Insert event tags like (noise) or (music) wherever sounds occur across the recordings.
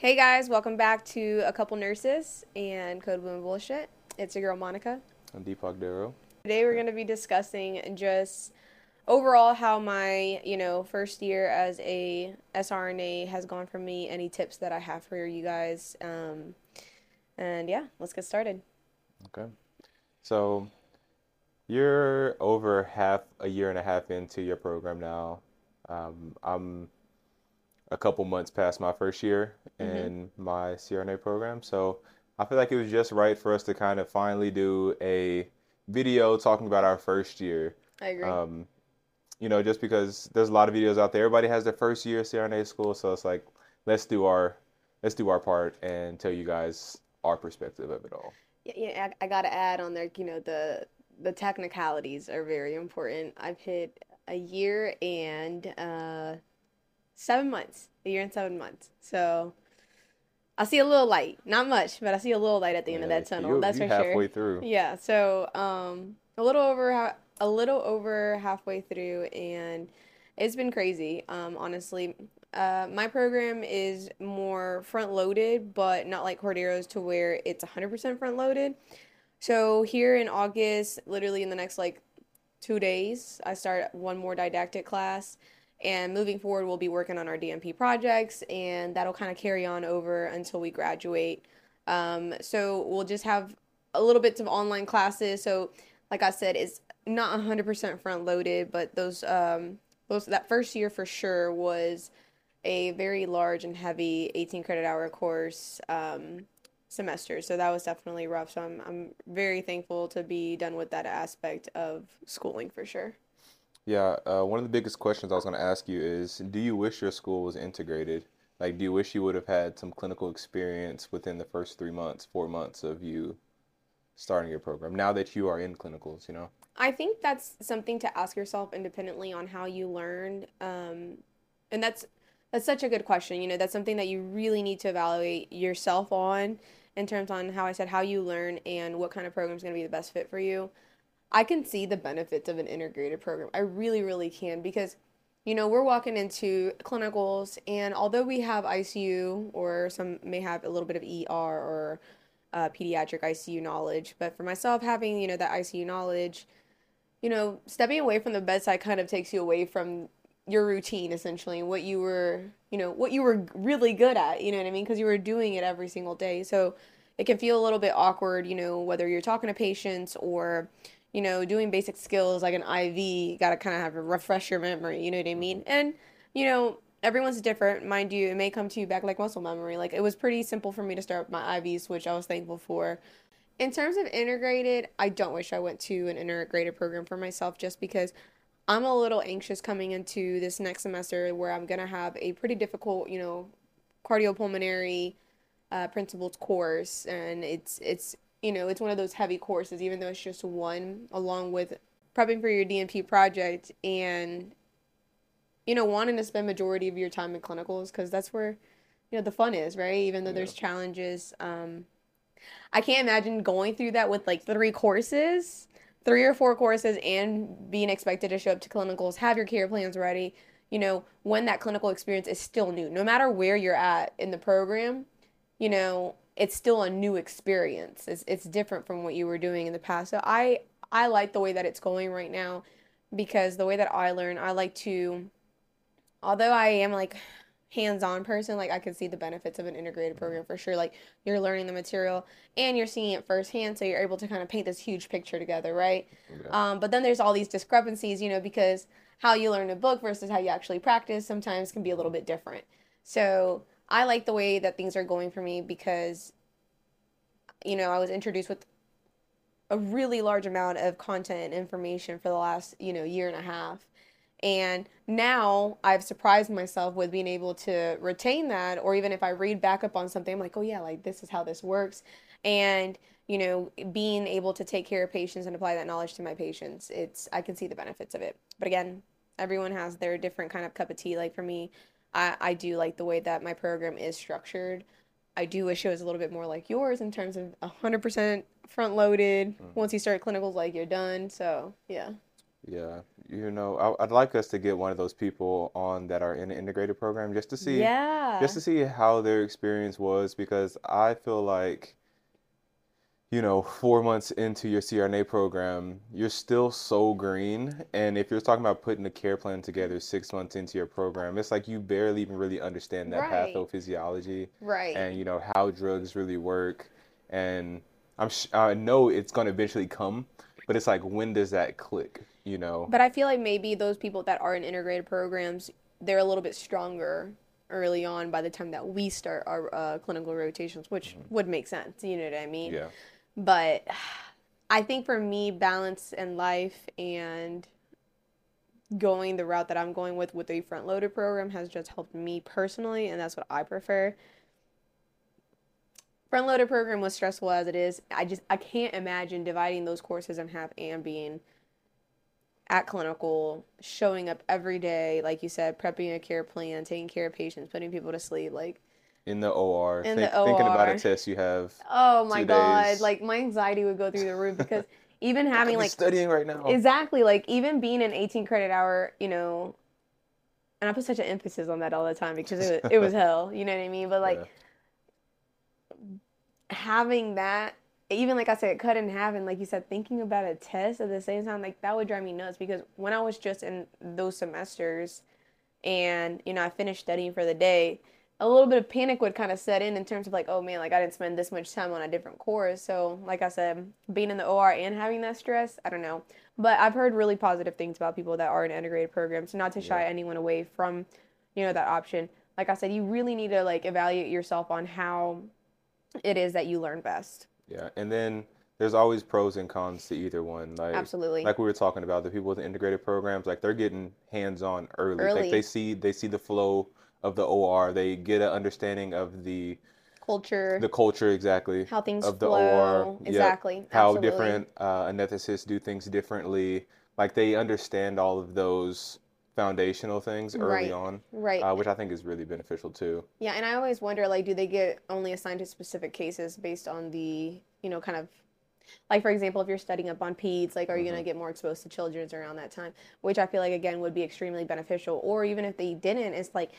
Hey guys, welcome back to A Couple Nurses and Code Blue Bullshit. It's your girl Monica. I'm Deepak Dero. Today we're going to be discussing just overall how my, you know, first year as a SRNA has gone for me, any tips that I have for you guys. Um, and yeah, let's get started. Okay. So you're over half a year and a half into your program now. Um, I'm a couple months past my first year Mm-hmm. in my CRNA program. So I feel like it was just right for us to kind of finally do a video talking about our first year. I agree. Um, you know, just because there's a lot of videos out there. Everybody has their first year of CRNA school, so it's like let's do our let's do our part and tell you guys our perspective of it all. Yeah, yeah, I, I gotta add on there, you know, the the technicalities are very important. I've hit a year and uh seven months. A year and seven months. So I see a little light. Not much, but I see a little light at the end of that tunnel. you- That's you for sure. halfway through. Yeah, so um a little over a little over halfway through and it's been crazy. Um honestly, uh my program is more front loaded, but not like Cordero's to where it's 100% front loaded. So here in August, literally in the next like 2 days, I start one more didactic class. And moving forward, we'll be working on our DNP projects, and that'll kind of carry on over until we graduate. Um, so we'll just have a little bits of online classes. So, like I said, it's not 100% front loaded, but those um, those that first year for sure was a very large and heavy 18 credit hour course um, semester. So that was definitely rough. So I'm I'm very thankful to be done with that aspect of schooling for sure. Yeah, uh, one of the biggest questions I was going to ask you is, do you wish your school was integrated? Like, do you wish you would have had some clinical experience within the first three months, four months of you starting your program, now that you are in clinicals, you know? I think that's something to ask yourself independently on how you learned. Um, and that's that's such a good question. You know, that's something that you really need to evaluate yourself on in terms on how I said how you learn and what kind of program is going to be the best fit for you. I can see the benefits of an integrated program. I really, really can because, you know, we're walking into clinicals, and although we have ICU or some may have a little bit of ER or uh, pediatric ICU knowledge, but for myself, having, you know, that ICU knowledge, you know, stepping away from the bedside kind of takes you away from your routine essentially, what you were, you know, what you were really good at, you know what I mean? Because you were doing it every single day. So it can feel a little bit awkward, you know, whether you're talking to patients or, you know, doing basic skills like an IV, got to kind of have to refresh your memory, you know what I mean? And, you know, everyone's different, mind you, it may come to you back like muscle memory. Like it was pretty simple for me to start my IVs, which I was thankful for. In terms of integrated, I don't wish I went to an integrated program for myself just because I'm a little anxious coming into this next semester where I'm going to have a pretty difficult, you know, cardiopulmonary uh, principles course and it's it's you know, it's one of those heavy courses even though it's just one along with prepping for your DNP project and you know, wanting to spend majority of your time in clinicals because that's where you know the fun is, right? Even though there's challenges um I can't imagine going through that with like three courses, three or four courses, and being expected to show up to clinicals, have your care plans ready. You know, when that clinical experience is still new, no matter where you're at in the program, you know, it's still a new experience. It's it's different from what you were doing in the past. So I I like the way that it's going right now because the way that I learn, I like to, although I am like hands-on person like i can see the benefits of an integrated program for sure. Like you're learning the material and you're seeing it firsthand so you're able to kind of paint this huge picture together right? Um, but then there's all these discrepancies you know because how you learn a book versus how you actually practice sometimes can be a little bit different. So i like the way that things are going for me because you know i was introduced with a really large amount of content and information for the last you know year and a half and now I've surprised myself with being able to retain that, or even if I read back up on something, I'm like, oh yeah, like this is how this works. And, you know, being able to take care of patients and apply that knowledge to my patients, it's, I can see the benefits of it. But again, everyone has their different kind of cup of tea. Like for me, I, I do like the way that my program is structured. I do wish it was a little bit more like yours in terms of 100% front loaded. Once you start clinicals, like you're done. So, yeah. Yeah, you know, I, I'd like us to get one of those people on that are in an integrated program just to see, yeah. just to see how their experience was because I feel like, you know, four months into your CRNA program, you're still so green. And if you're talking about putting a care plan together six months into your program, it's like you barely even really understand that Right. pathophysiology Right. and, you know, how drugs really work. And I'm sh I know it's going to eventually come, but it's like, when does that click, you know? But I feel like maybe those people that are in integrated programs, they're a little bit stronger early on by the time that we start our uh, clinical rotations, which would make sense. You know what I mean? Yeah. But I think for me, balance in life and going the route that I'm going with with a front loaded program has just helped me personally, and that's what I prefer. Front loaded program was stressful as it is. I just I can't imagine dividing those courses in half and being at clinical, showing up every day, like you said, prepping a care plan, taking care of patients, putting people to sleep, like In the OR, in think, the thinking about a test you have Oh my God, like my anxiety would go through the roof because (laughs) even having like studying right now. exactly like even being an 18 credit hour, you know, and I put such an emphasis on that all the time because it was, it was (laughs) hell, you know what I mean? But like Yeah. having that, even like I said, cut in half, and like you said, thinking about a test at the same time, like that would drive me nuts because when I was just in those semesters and, you know, I finished studying for the day, a little bit of panic would kind of set in in terms of like, oh man, like I didn't spend this much time on a different course. So, like I said, being in the OR and having that stress, I don't know. But I've heard really positive things about people that are in integrated programs, So not to shy Yeah. anyone away from, you know, that option. Like I said, you really need to like evaluate yourself on how it is that you learn best. Yeah. And then there's always pros and cons to either one. Like Absolutely. like we were talking about, the people with integrated programs, like they're getting hands-on early. Like Early. they see they see the flow of the OR. They get an understanding of the Culture, the culture exactly how things of the flow. OR. Yep. Exactly. How Absolutely. different uh, anesthetists do things differently. Like they understand all of those foundational things early Right. on, Right. uh, which I think is really beneficial too. Yeah, and I always wonder like do they get only assigned to specific cases based on the, you know, kind of like for example, if you're studying up on peds, like are you Mm-hmm. going to get more exposed to children's around that time, which I feel like again would be extremely beneficial. Or even if they didn't, it's like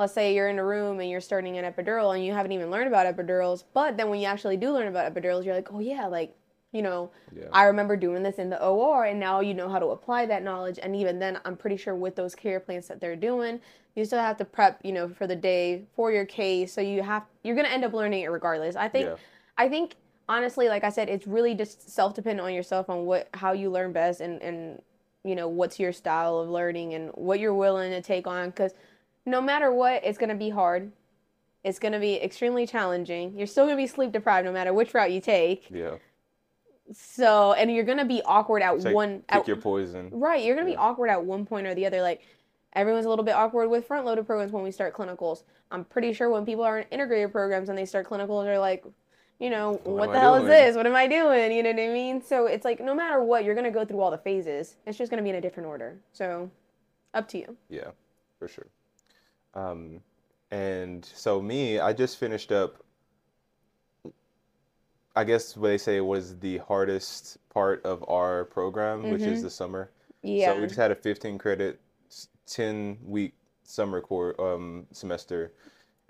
let's say you're in a room and you're starting an epidural and you haven't even learned about epidurals, but then when you actually do learn about epidurals, you're like, "Oh yeah, like, you know, Yeah. I remember doing this in the OR and now you know how to apply that knowledge and even then I'm pretty sure with those care plans that they're doing you still have to prep you know for the day for your case so you have you're going to end up learning it regardless I think Yeah. I think honestly like I said it's really just self dependent on yourself on what how you learn best and and you know what's your style of learning and what you're willing to take on cuz no matter what it's going to be hard it's going to be extremely challenging you're still going to be sleep deprived no matter which route you take Yeah. so, and you're gonna be awkward at Take, one pick at, your poison. right. You're gonna be awkward at one point or the other. Like everyone's a little bit awkward with front loaded programs when we start clinicals. I'm pretty sure when people are in integrated programs and they start clinicals, they're like, you know, what, am the I hell is this? What am I doing? You know what I mean? So it's like no matter what, you're gonna go through all the phases. It's just gonna be in a different order. So, up to you. Yeah, for sure. Um, and so me, I just finished up, I guess what they say was the hardest part of our program, which is Mhm. the summer. Yeah. So we just had a 15 credit, 10 week summer core um semester,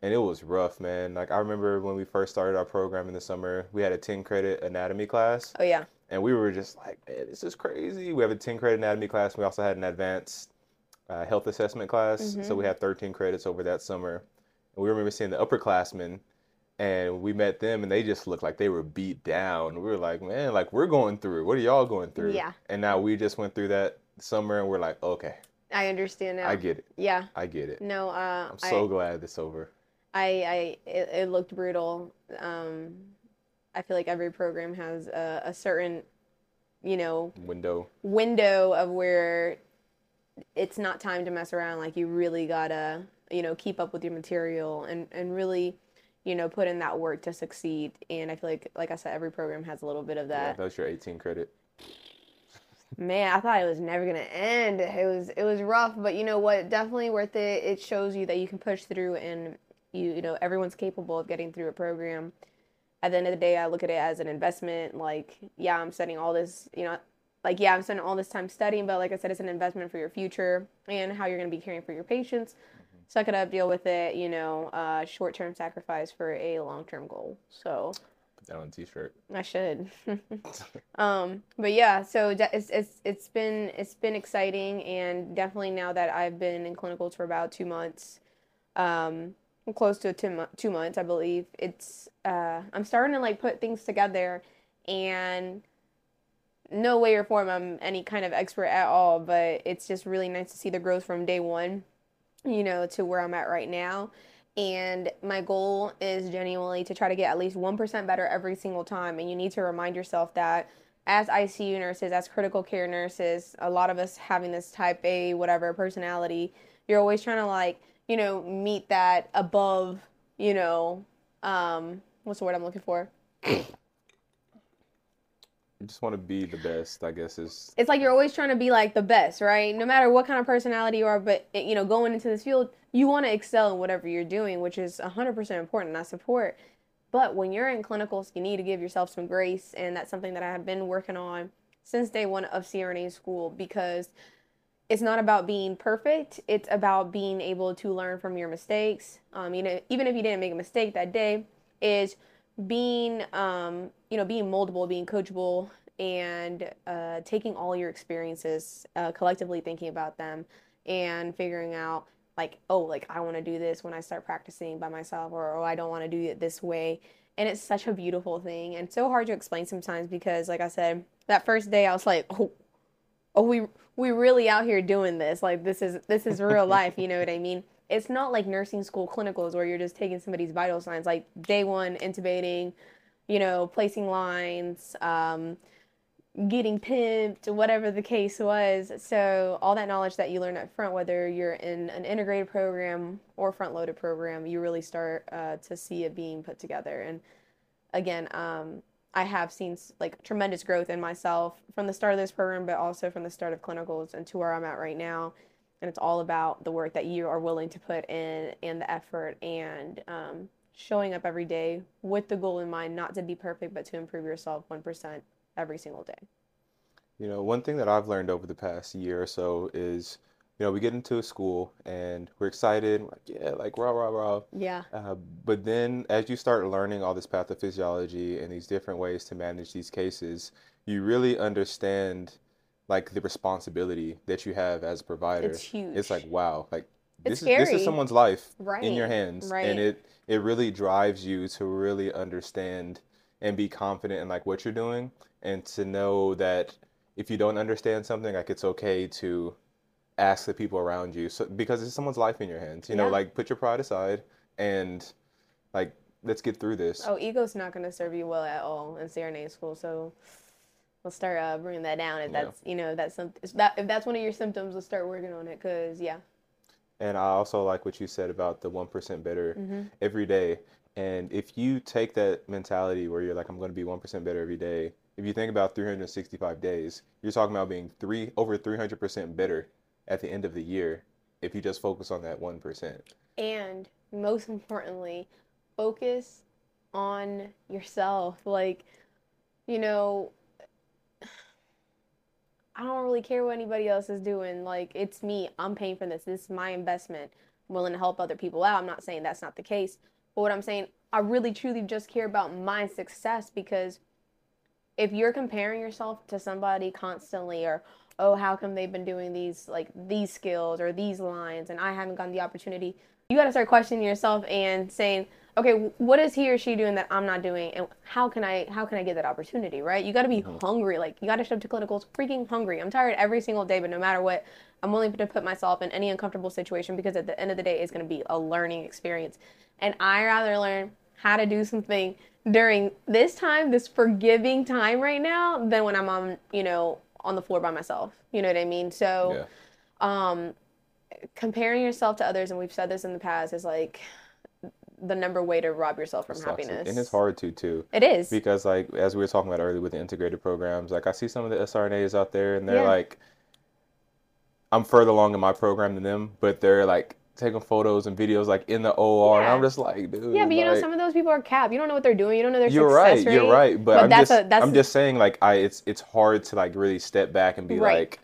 and it was rough, man. Like I remember when we first started our program in the summer, we had a 10 credit anatomy class, Oh yeah. and we were just like, man, this is crazy. We have a 10 credit anatomy class. We also had an advanced uh, health assessment class. So we had 13 credits over that summer. And we remember seeing the upperclassmen and we met them and they just looked like they were beat down. We were like, man, like we're going through. What are y'all going through? Yeah. And now we just went through that summer and we're like, okay, I understand now. I get it. yeah. I get it. No. Uh. I'm I- so glad it's over. I, I it, it looked brutal. Um, I feel like every program has a, a certain, you know, Window. window of where it's not time to mess around. Like you really gotta, you know, keep up with your material and and really, you know, put in that work to succeed. And I feel like, like I said, every program has a little bit of that. that was your 18 credit. Man, I thought it was never gonna end. It was it was rough, but you know what? Definitely worth it. It shows you that you can push through, and you you know everyone's capable of getting through a program. At the end of the day, I look at it as an investment. Like, yeah, I'm studying all this. You know, like yeah i'm spending all this time studying but like i said it's an investment for your future and how you're going to be caring for your patients. Suck it up deal with it you know uh, short-term sacrifice for a long-term goal. So Put that on a t-shirt. i should. (laughs) Um but yeah so de- it's, it's it's been it's been exciting and definitely now that i've been in clinicals for about two months um close to two, mo- two months i believe it's uh i'm starting to like put things together and no way or form I'm any kind of expert at all, but it's just really nice to see the growth from day one, you know, to where I'm at right now. And my goal is genuinely to try to get at least 1% better every single time. And you need to remind yourself that as ICU nurses, as critical care nurses, a lot of us having this type A, whatever personality, you're always trying to like, you know, meet that above, you know, um, what's the word I'm looking for? You just want to be the best, I guess is it's like you're always trying to be like the best, right? No matter what kind of personality you are, but eh, you know, going into this field, you want to excel in whatever you're doing, which is 100% important. I support. But when you're in clinicals, you need to give yourself some grace, and that's something that I have been working on since day one of CRNA school because it's not about being perfect. It's about being able to learn from your mistakes. Um, you know, even if you didn't make a mistake that day, is being um, you know being moldable, being coachable, and uh, taking all your experiences, uh, collectively thinking about them, and figuring out like oh like I want to do this when I start practicing by myself, or oh I don't want to do it this way. And it's such a beautiful thing, and so hard to explain sometimes because, like I said, that first day I was like, oh, oh we we really out here doing this. Like this is this is real (laughs) life. You know what I mean? It's not like nursing school clinicals where you're just taking somebody's vital signs like day one intubating you know placing lines um, getting pimped whatever the case was. So all that knowledge that you learn up front whether you're in an integrated program or front loaded program you really start uh, to see it being put together. And again um, i have seen like tremendous growth in myself from the start of this program but also from the start of clinicals and to where i'm at right now and it's all about the work that you are willing to put in and the effort and um, showing up every day with the goal in mind not to be perfect but to improve yourself 1% every single day You know, one thing that I've learned over the past year or so is, you know, we get into a school and we're excited, like, yeah, like rah, rah, rah. yeah Uh, but then as you start learning all this pathophysiology and these different ways to manage these cases, you really understand like the responsibility that you have as a provider. it's huge. It's like, wow, like it's this is this is someone's life in your right hands, and it it really drives you to really understand and be confident in like what you're doing, and to know that if you don't understand something, like it's okay to ask the people around you, so because it's someone's life in your hands. You know, like put your pride aside and like let's get through this. oh ego's not going to serve you well at all in CRNA school so we'll start uh, bringing that down if Yeah. that's you know that's some if that if that's one of your symptoms we'll start working on it because yeah And I also like what you said about the 1% better hmm every day. And if you take that mentality where you're like, I'm going to be 1% better every day, if you think about 365 days, you're talking about being three over 300% better at the end of the year if you just focus on that 1%. and most importantly focus on yourself like you know I don't really care what anybody else is doing. Like, it's me. I'm paying for this. This is my investment. I'm willing to help other people out. I'm not saying that's not the case. But what I'm saying, I really truly just care about my success because if you're comparing yourself to somebody constantly or oh how come they've been doing these like these skills or these lines and i haven't gotten the opportunity? You got to start questioning yourself and saying okay what is he or she doing that i'm not doing and how can i how can i get that opportunity? Right? You got to be hmm hungry like you got to show up to clinicals freaking hungry. I'm tired every single day but no matter what i'm willing to put myself in any uncomfortable situation because at the end of the day it's going to be a learning experience. And i rather learn how to do something during this time, this forgiving time right now, than when I'm on, you know, on the floor by myself. You know what I mean? So, Yeah, um, comparing yourself to others, and we've said this in the past, is like the number way to rob yourself from happiness. And it's hard to too. It is. Because like as we were talking about earlier with the integrated programs, like I see some of the SRNAs out there and they're Yeah. like I'm further along in my program than them, but they're like taking photos and videos like in the OR, and I'm just like, dude. Yeah, but you know, some of those people are cap. You don't know what they're doing. You don't know their you're success right. You're rate. right. But, But I'm that's just a- that's I'm just saying like I it's it's hard to like really step back and be Right. like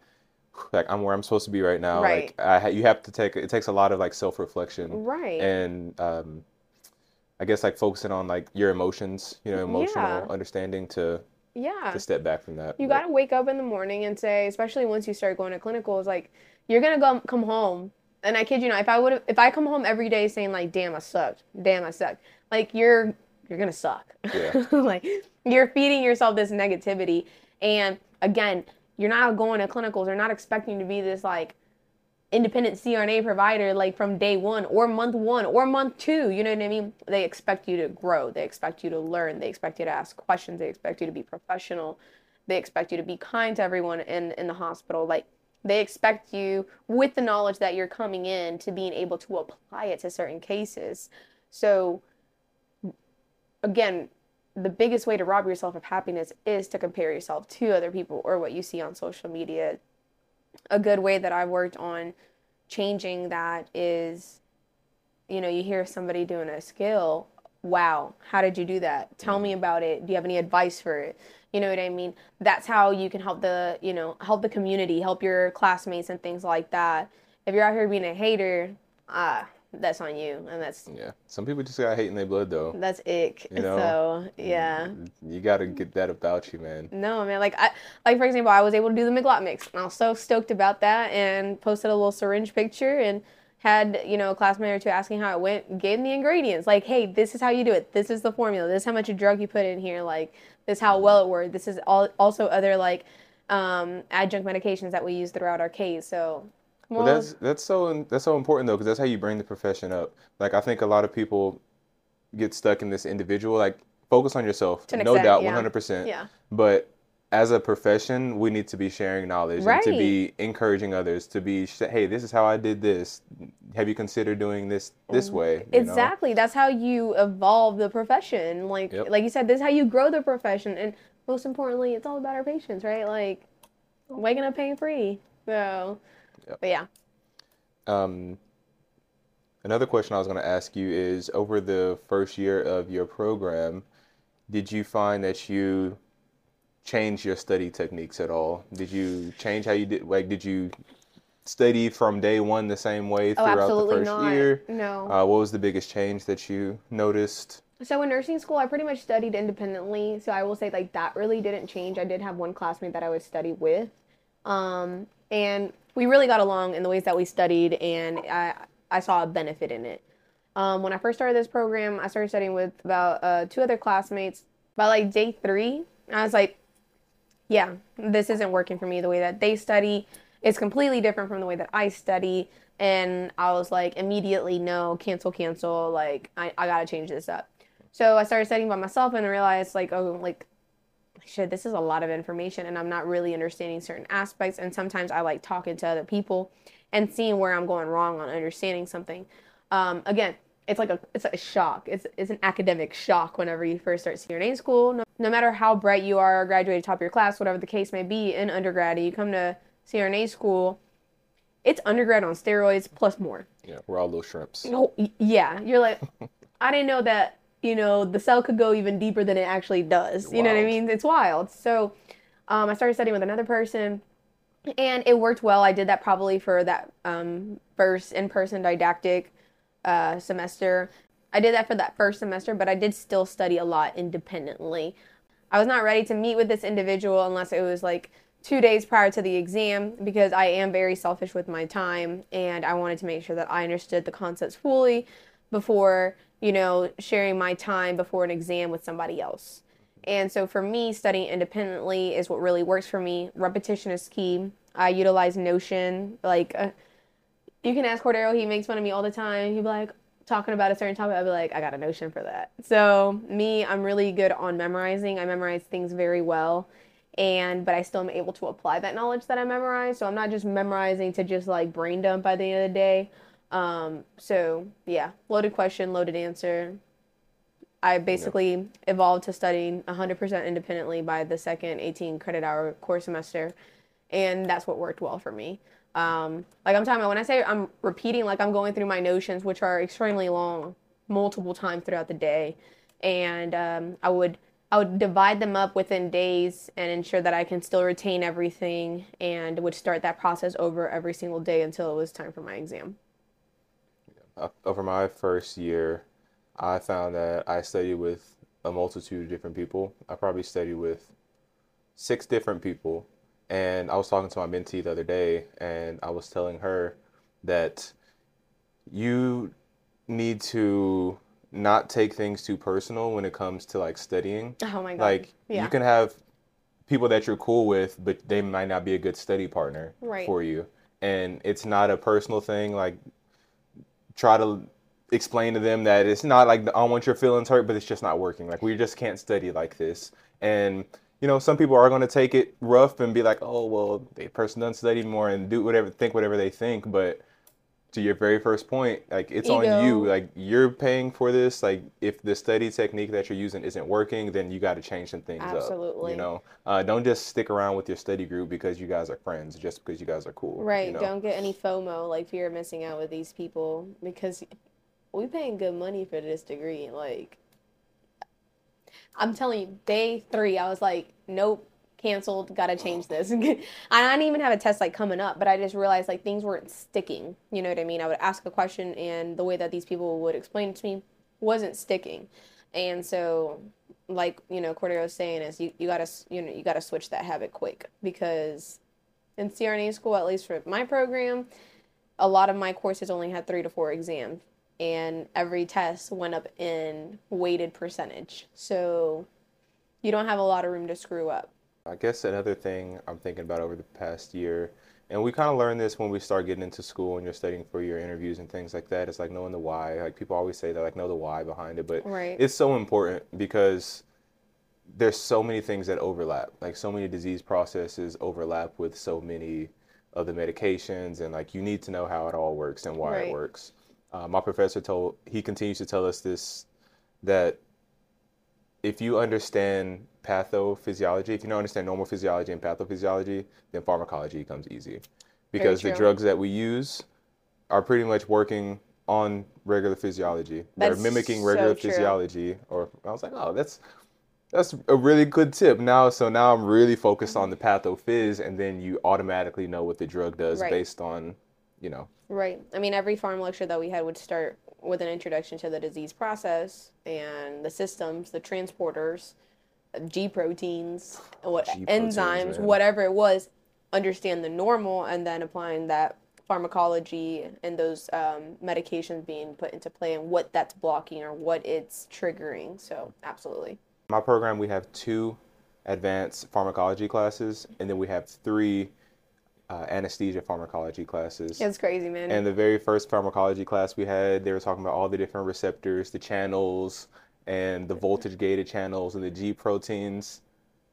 like I'm where I'm supposed to be right now. Right. Like I you have to take it takes a lot of like self reflection Right. and um I guess like focusing on like your emotions, you know, emotional Yeah. understanding to yeah. to step back from that. You gotta wake up in the morning and say, especially once you start going to clinicals, like you're gonna go come home. And I kid you not, if I would if I come home every day saying like, "Damn, I sucked," "Damn, I sucked," like you're you're gonna suck. Yeah. (laughs) like you're feeding yourself this negativity, and again, you're not going to clinicals. They're not expecting to be this like independent CRNA provider like from day one or month one or month two. You know what I mean? They expect you to grow. They expect you to learn. They expect you to ask questions. They expect you to be professional. They expect you to be kind to everyone in, in the hospital. Like they expect you with the knowledge that you're coming in to being able to apply it to certain cases. So again, the biggest way to rob yourself of happiness is to compare yourself to other people or what you see on social media a good way that I've worked on changing that is, you know, you hear somebody doing a skill. Wow, how did you do that? Tell me mm-hmm. about it. Do you have any advice for it? You know what I mean? That's how you can help the, you know, help the community, help your classmates and things like that. If you're out here being a hater, ah, that's on you, and that's Yeah. Some people just got hate in their blood though. that's ick. You know? So yeah. You got to get that about you, man. No, man. Like I, like for example, I was able to do the McLot mix, and I was so stoked about that, and posted a little syringe picture, and had you know a classmate or two asking how it went, gave them the ingredients, like, hey, this is how you do it, this is the formula, this is how much drug you put in here, like this is how well it worked, this is all also other like um, adjunct medications that we use throughout our case. So, Well, that's that's so that's so important though, because that's how you bring the profession up. Like I think a lot of people get stuck in this individual. Like focus on yourself, To an no extent, doubt, yeah. one hundred percent. yeah, But as a profession, we need to be sharing knowledge and to be encouraging others to be, hey, this is how I did this. Have you considered doing this this way? You know? exactly. That's how you evolve the profession. Like Yep. like you said, this is how you grow the profession, and most importantly, it's all about our patients, right? Like waking up pain free. So, Yep. but yeah. Um, another question I was going to ask you is over the first year of your program, did you find that you changed your study techniques at all? Did you change how you did, like, did you study from day one the same way Oh, throughout the first not. year? No. Uh, what was the biggest change that you noticed? So in nursing school, I pretty much studied independently. So I will say like that really didn't change. I did have one classmate that I would study with, um, and we really got along in the ways that we studied, and I I saw a benefit in it. Um, when I first started this program, I started studying with about uh, two other classmates. By like day three, I was like, yeah, this isn't working for me. The way that they study is completely different from the way that I study. And I was like, immediately, no, cancel, cancel. Like, I, I gotta change this up. So I started studying by myself and realized, like, oh, like, shit, this is a lot of information and I'm not really understanding certain aspects. And sometimes I like talking to other people and seeing where I'm going wrong on understanding something. Um, again, it's like a it's a shock. It's it's an academic shock whenever you first start CRNA school. No, no matter how bright you are, graduated top of your class, whatever the case may be in undergrad, you come to CRNA school, it's undergrad on steroids plus more. Yeah, we're all little shrimps. Oh, yeah. You're like, (laughs) I didn't know that, you know, the cell could go even deeper than it actually does. You know what I mean? It's wild. So um, I started studying with another person and it worked well. I did that probably for that um, first in person didactic uh, semester. I did that for that first semester, but I did still study a lot independently. I was not ready to meet with this individual unless it was like two days prior to the exam because I am very selfish with my time and I wanted to make sure that I understood the concepts fully before, you know, sharing my time before an exam with somebody else. And so for me, studying independently is what really works for me. Repetition is key. I utilize Notion. Like, uh, you can ask Cordero, he makes fun of me all the time. He'd be like, talking about a certain topic, I'd be like, I got a Notion for that. So, me, I'm really good on memorizing. I memorize things very well. And, but I still am able to apply that knowledge that I memorized. So, I'm not just memorizing to just like brain dump by the end of the day. Um, so, yeah, loaded question, loaded answer. I basically evolved to studying 100% independently by the second 18 credit hour course semester, and that's what worked well for me. Um, like I'm talking about when I say I'm repeating, like I'm going through my notions, which are extremely long, multiple times throughout the day, and um, I would I would divide them up within days and ensure that I can still retain everything, and would start that process over every single day until it was time for my exam. Uh, over my first year, I found that I studied with a multitude of different people. I probably studied with six different people. And I was talking to my mentee the other day, and I was telling her that you need to not take things too personal when it comes to like studying. Oh my God. Like Yeah. you can have people that you're cool with, but they might not be a good study partner Right. for you. And it's not a personal thing. Like try to explain to them that it's not like I don't want your feelings hurt, but it's just not working. Like we just can't study like this. And you know, some people are going to take it rough and be like, "Oh, well, the person doesn't study more and do whatever, think whatever they think." But to your very first point, like it's on you. Like you're paying for this. Like if the study technique that you're using isn't working, then you got to change some things up. Absolutely. You know, uh, don't just stick around with your study group because you guys are friends, just because you guys are cool. Right. You know? Don't get any FOMO, like fear of missing out with these people, because we paying good money for this degree. Like, I'm telling you, day three, I was like, nope, canceled, gotta change this. (laughs) and I didn't even have a test like coming up, but I just realized like things weren't sticking. You know what I mean? I would ask a question, and the way that these people would explain it to me wasn't sticking. And so, like you know, Cordero was saying is you, you gotta you know you gotta switch that habit quick because in CRNA school, at least for my program, a lot of my courses only had three to four exams, and every test went up in weighted percentage. So you don't have a lot of room to screw up. I guess another thing I'm thinking about over the past year, and we kind of learn this when we start getting into school and you're studying for your interviews and things like that. It's like knowing the why. Like people always say that, like know the why behind it, but Right. it's so important because there's so many things that overlap. Like so many disease processes overlap with so many of the medications, and like you need to know how it all works and why Right. it works. Uh, my professor told he continues to tell us this that if you understand pathophysiology, if you don't understand normal physiology and pathophysiology, then pharmacology becomes easy. Because the drugs that we use are pretty much working on regular physiology. They're mimicking regular true. physiology. Or I was like, oh, that's that's a really good tip. Now, so now I'm really focused on the pathophys, and then you automatically know what the drug does Right. based on, you know, Right. I mean, every pharm lecture that we had would start with an introduction to the disease process and the systems, the transporters, uh, G proteins, and what G enzymes, whatever it was, understand the normal, and then applying that pharmacology and those um, medications being put into play and what that's blocking or what it's triggering. So, absolutely. my program we have two advanced pharmacology classes, and then we have three uh, anesthesia pharmacology classes. It's crazy, man. And the very first pharmacology class we had, they were talking about all the different receptors, the channels, and the voltage gated channels and the G proteins.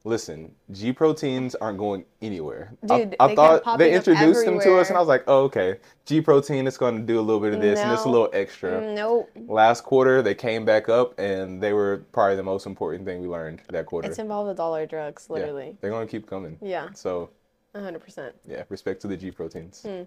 Listen, G proteins aren't going anywhere. I- Dude, I, they kept thought they introduced them to us, and. I was like, oh, okay. G protein is going to do a little bit of this and this a little extra. nope. Last quarter, they came back up, and they were probably the most important thing we learned that quarter. It's involved with all our drugs, Yeah, literally. they're going to keep coming. Yeah, So, 100%. yeah, respect to the G proteins. Hmm.